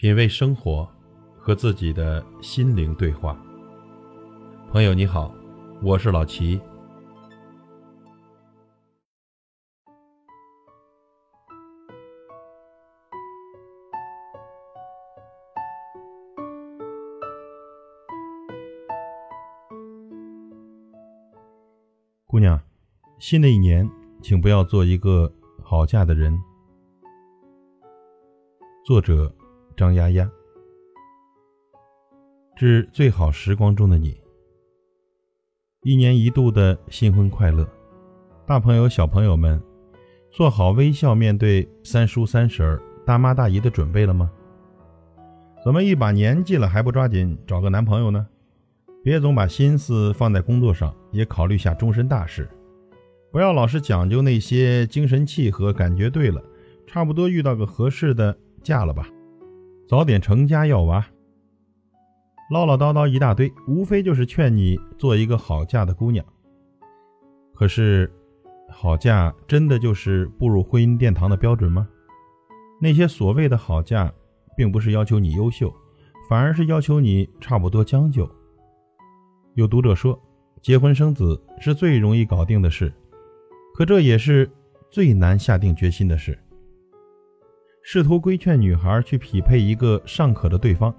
品味生活，和自己的心灵对话。朋友你好，我是老齐。姑娘，新的一年，请不要做一个好嫁的人。作者。张丫丫，致最好时光中的你。一年一度的新婚快乐，大朋友小朋友们，做好微笑面对三叔三婶大妈大姨的准备了吗？怎么一把年纪了还不抓紧找个男朋友呢？别总把心思放在工作上，也考虑下终身大事。不要老是讲究那些精神契合，感觉对了，差不多遇到个合适的，嫁了吧。早点成家要娃，唠唠叨叨一大堆，无非就是劝你做一个好嫁的姑娘。可是，好嫁真的就是步入婚姻殿堂的标准吗？那些所谓的好嫁，并不是要求你优秀，反而是要求你差不多将就。有读者说，结婚生子是最容易搞定的事，可这也是最难下定决心的事。试图规劝女孩去匹配一个尚可的对方，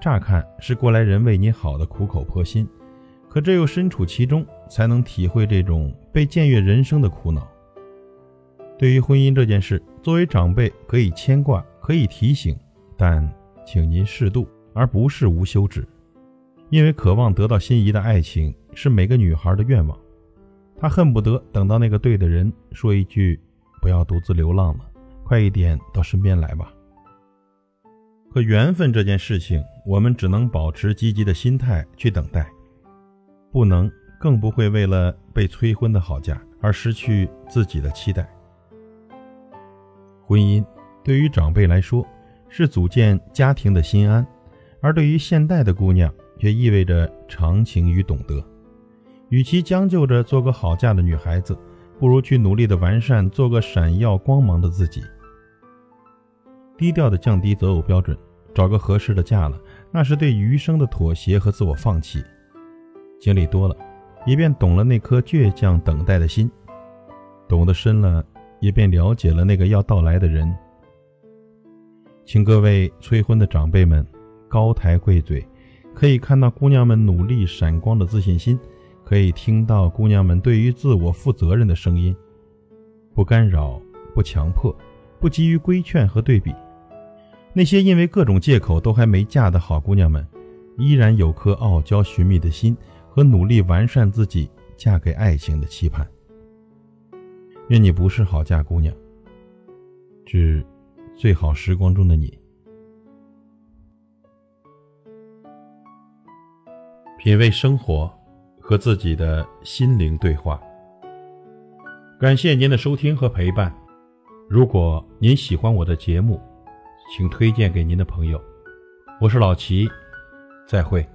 乍看是过来人为你好的苦口婆心，可只有身处其中，才能体会这种被僭越人生的苦恼。对于婚姻这件事，作为长辈可以牵挂，可以提醒，但请您适度，而不是无休止。因为渴望得到心仪的爱情是每个女孩的愿望，她恨不得等到那个对的人说一句：“不要独自流浪了。”快一点到身边来吧。可缘分这件事情，我们只能保持积极的心态去等待，不能，更不会为了被催婚的好价而失去自己的期待。婚姻对于长辈来说是组建家庭的心安，而对于现代的姑娘却意味着长情与懂得。与其将就着做个好嫁的女孩子，不如去努力的完善，做个闪耀光芒的自己。低调的降低择偶标准，找个合适的嫁了，那是对余生的妥协和自我放弃。经历多了，也便懂了那颗倔强等待的心；懂得深了，也便了解了那个要到来的人。请各位催婚的长辈们高抬贵嘴，可以看到姑娘们努力闪光的自信心，可以听到姑娘们对于自我负责任的声音。不干扰，不强迫，不急于规劝和对比。那些因为各种借口都还没嫁的好姑娘们，依然有颗傲娇寻觅的心和努力完善自己嫁给爱情的期盼。愿你不是好嫁姑娘，致最好时光中的你。品味生活，和自己的心灵对话。感谢您的收听和陪伴。如果您喜欢我的节目，请推荐给您的朋友，我是老齐，再会。